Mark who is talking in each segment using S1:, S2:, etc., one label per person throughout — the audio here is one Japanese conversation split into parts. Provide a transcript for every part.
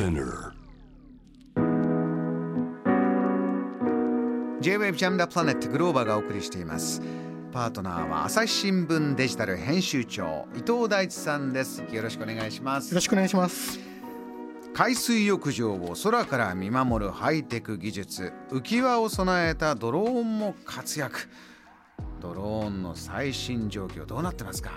S1: Spinner.
S2: J-Wave Jam the Planet グローバーがお送りしています。パートナーは朝日新聞デジタル編集長伊藤大地さんです。よろしくお願いします。
S3: よろしくお願いします。
S2: 海水浴場を空から見守るハイテク技術浮き輪を備えたドローンも活躍。ドローンの最新状況どうなってますか？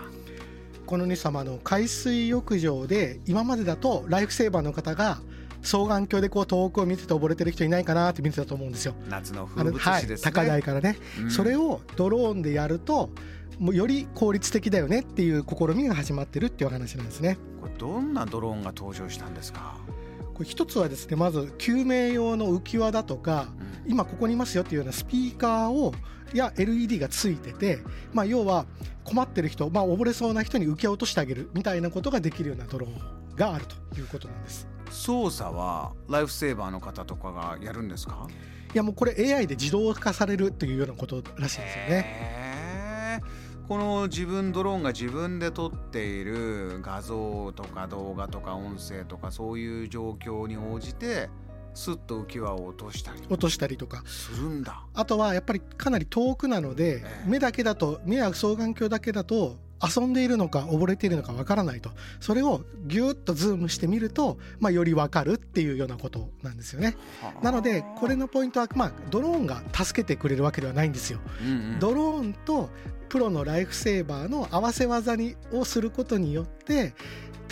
S3: この2様の海水浴場で今までだとライフセーバーの方が双眼鏡でこう遠くを見てて溺れてる人いないかなって見てたと思うんですよ。
S2: 夏の風物詩ですね、
S3: はい、高台からね、
S2: うん
S3: それをドローンでやるともうより効率的だよねっていう試みが始まってるっていう話なんですね。
S2: これどんなドローンが登場したんですか、
S3: これ一つはですねまず救命用の浮き輪だとか
S2: うん
S3: 今ここにいますよっていうようなスピーカーをや LED がついてて、まあ、要は困ってる人、まあ、溺れそうな人に浮き輪を落としてあげるみたいなことができるようなドローンがあるということなんです。
S2: 操作はライフセーバーの方とかがやるんですか？
S3: いやもうこれ AI で自動化されるというようなことらしいんですよね。
S2: この自分ドローンが自分で撮っている画像とか動画とか音声とかそういう状況に応じてスッと浮き輪を落としたり
S3: 落としたりとか。
S2: するんだ。
S3: あとはやっぱりかなり遠くなので
S2: ええ。
S3: 目だけだと目や双眼鏡だけだと遊んでいるのか溺れているのかわからないとそれをギュッとズームしてみると、まあ、よりわかるっていうようなことなんですよね。なのでこれのポイントは、まあ、ドローンが助けてくれるわけではないんですよ。
S2: うんうん
S3: ドローンとプロのライフセーバーの合わせ技にをすることによって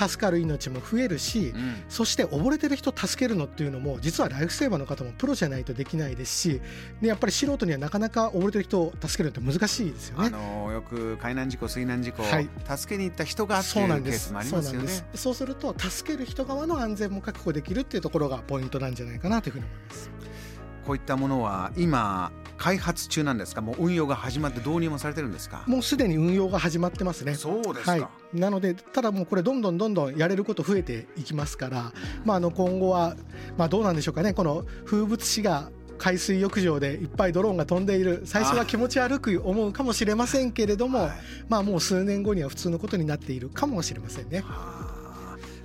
S3: 助かる命も増えるし、
S2: うん。
S3: そして溺れてる人を助けるのっていうのも実はライフセーバーの方もプロじゃないとできないですしでやっぱり素人にはなかなか溺れてる人を助けるのって難しいですよ
S2: あ
S3: ね。
S2: のよく海難事故水難事故、
S3: はい。
S2: 助けに行った人がって
S3: そうなんです。
S2: いうケースもありますよね。
S3: す。そうすると助ける人側の安全も確保できるっていうところがポイントなんじゃないかなというふうに思います。
S2: こういったものは今開発中なんですか？もう運用が始まって導入もされてるんですか？
S3: もうすでに運用が始まってますね。
S2: そうですか、
S3: はい、なのでただもうこれどんどんどんどんやれること増えていきますから、まあ、あの今後は、まあ、どうなんでしょうかね。この風物詩が海水浴場でいっぱいドローンが飛んでいる最初は気持ち悪く思うかもしれませんけれども、
S2: はい。
S3: まあもう数年後には普通のことになっているかもしれませんね。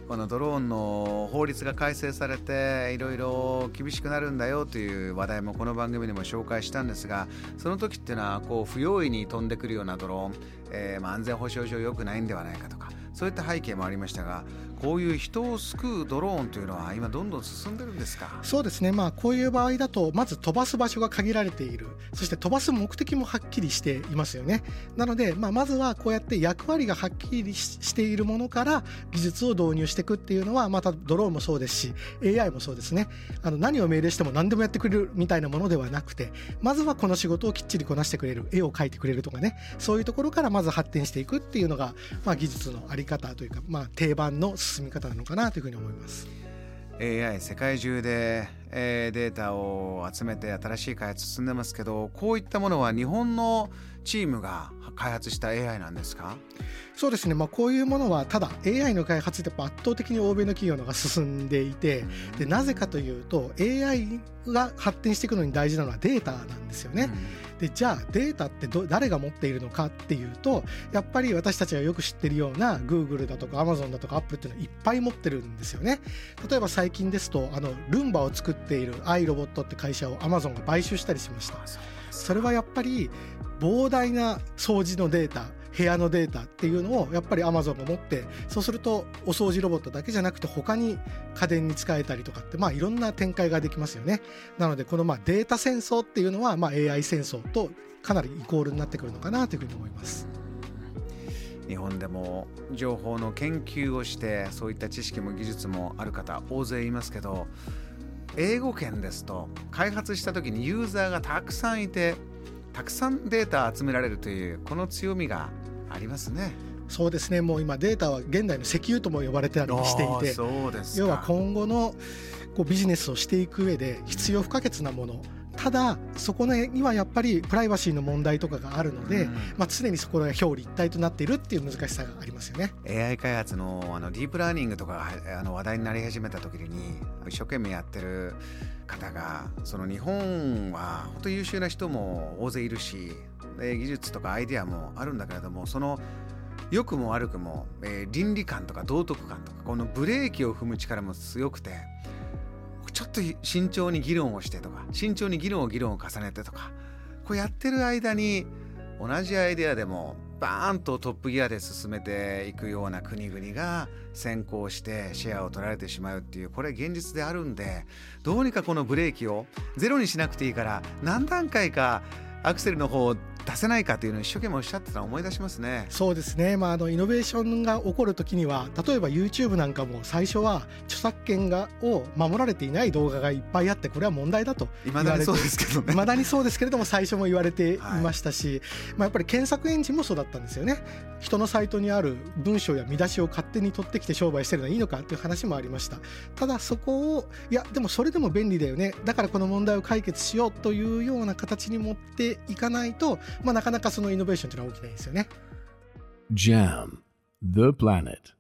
S2: このドローンの法律が改正されていろいろ厳しくなるんだよという話題もこの番組でも紹介したんですがその時っていうのはこう不用意に飛んでくるようなドローン、えーまあ安全保障上良くないんではないかとかそういった背景もありましたがこういう人を救うドローンというのは今どんどん進んでるんですか？
S3: そうですね、まあ、こういう場合だとまず飛ばす場所が限られている。そして飛ばす目的もはっきりしていますよね。なので、まあ、まずはこうやって役割がはっきりしているものから技術を導入していくっていうのはまたドローンもそうですし AI もそうですね。あの何を命令しても何でもやってくれるみたいなものではなくてまずはこの仕事をきっちりこなしてくれる。絵を描いてくれるとかね。そういうところからまず発展していくっていうのが、まあ、技術のあり方というか、まあ、定番の進み方なのかなというふうに思います。
S2: AI 世界中で、えーデータを集めて新しい開発進んでますけどこういったものは日本のチームが開発した AI なんですか？
S3: そうですね、まあ、こういうものはただ AI の開発って圧倒的に欧米の企業の方が進んでいてでなぜかというと AI が発展していくのに大事なのはデータなんですよね。でじゃあデータってど誰が持っているのかっていうとやっぱり私たちがよく知ってるような Google だとか Amazon だとか Apple っていうのはいっぱい持ってるんですよね。例えば最近ですとあのルンバを作っている iRobot って会社を Amazon が買収したりしました。それはやっぱり膨大な掃除のデータ部屋のデータっていうのをやっぱり Amazon が持ってそうするとお掃除ロボットだけじゃなくて他に家電に使えたりとかってまあいろんな展開ができますよね。なのでこのまあデータ戦争っていうのはまあ AI 戦争とかなりイコールになってくるのかなというふうに思います。
S2: 日本でも情報の研究をしてそういった知識も技術もある方大勢いますけど英語圏ですと開発した時にユーザーがたくさんいてたくさんデータ集められるというこの強みがありますね。
S3: そうですねもう今データは現代の石油とも呼ばれてたりしていて要は今後のこうビジネスをしていく上で必要不可欠なものただそこにはやっぱりプライバシーの問題とかがあるので、
S2: うん
S3: まあ、常にそこが表裏一体となっているっていう難しさがありますよね。
S2: AI 開発のあのディープラーニングとかがあの話題になり始めた時に一生懸命やってる方がその日本は本当優秀な人も大勢いるしで技術とかアイデアもあるんだけれどもその良くも悪くも、えー、倫理観とか道徳観とかこのブレーキを踏む力も強くてちょっと慎重に議論をしてとか慎重に議論を議論を重ねてとかこうやってる間に同じアイデアでもバーンとトップギアで進めていくような国々が先行してシェアを取られてしまうっていうこれ現実であるんでどうにかこのブレーキをゼロにしなくていいから何段階かアクセルの方を出せないかというのを一生懸命おっしゃってたのを思い出しますね。
S3: そうですね、まあ、あのイノベーションが起こるときには例えば YouTube なんかも最初は著作権がを守られていない動画がいっぱいあってこれは問題だと
S2: いまだにそうですけどね。
S3: いまだにそうですけれども最初も言われてい。ましたし、はい、まあ、やっぱり検索エンジンもそうだったんですよね。人のサイトにある文章や見出しを勝手に取ってきて商売してるのはいいのかという話もありました。ただそこをいやでもそれでも便利だよね。だからこの問題を解決しようというような形に持っていかないと、まあ、なかなかそのイノベーションというのは起きないですよね。JAM The Planet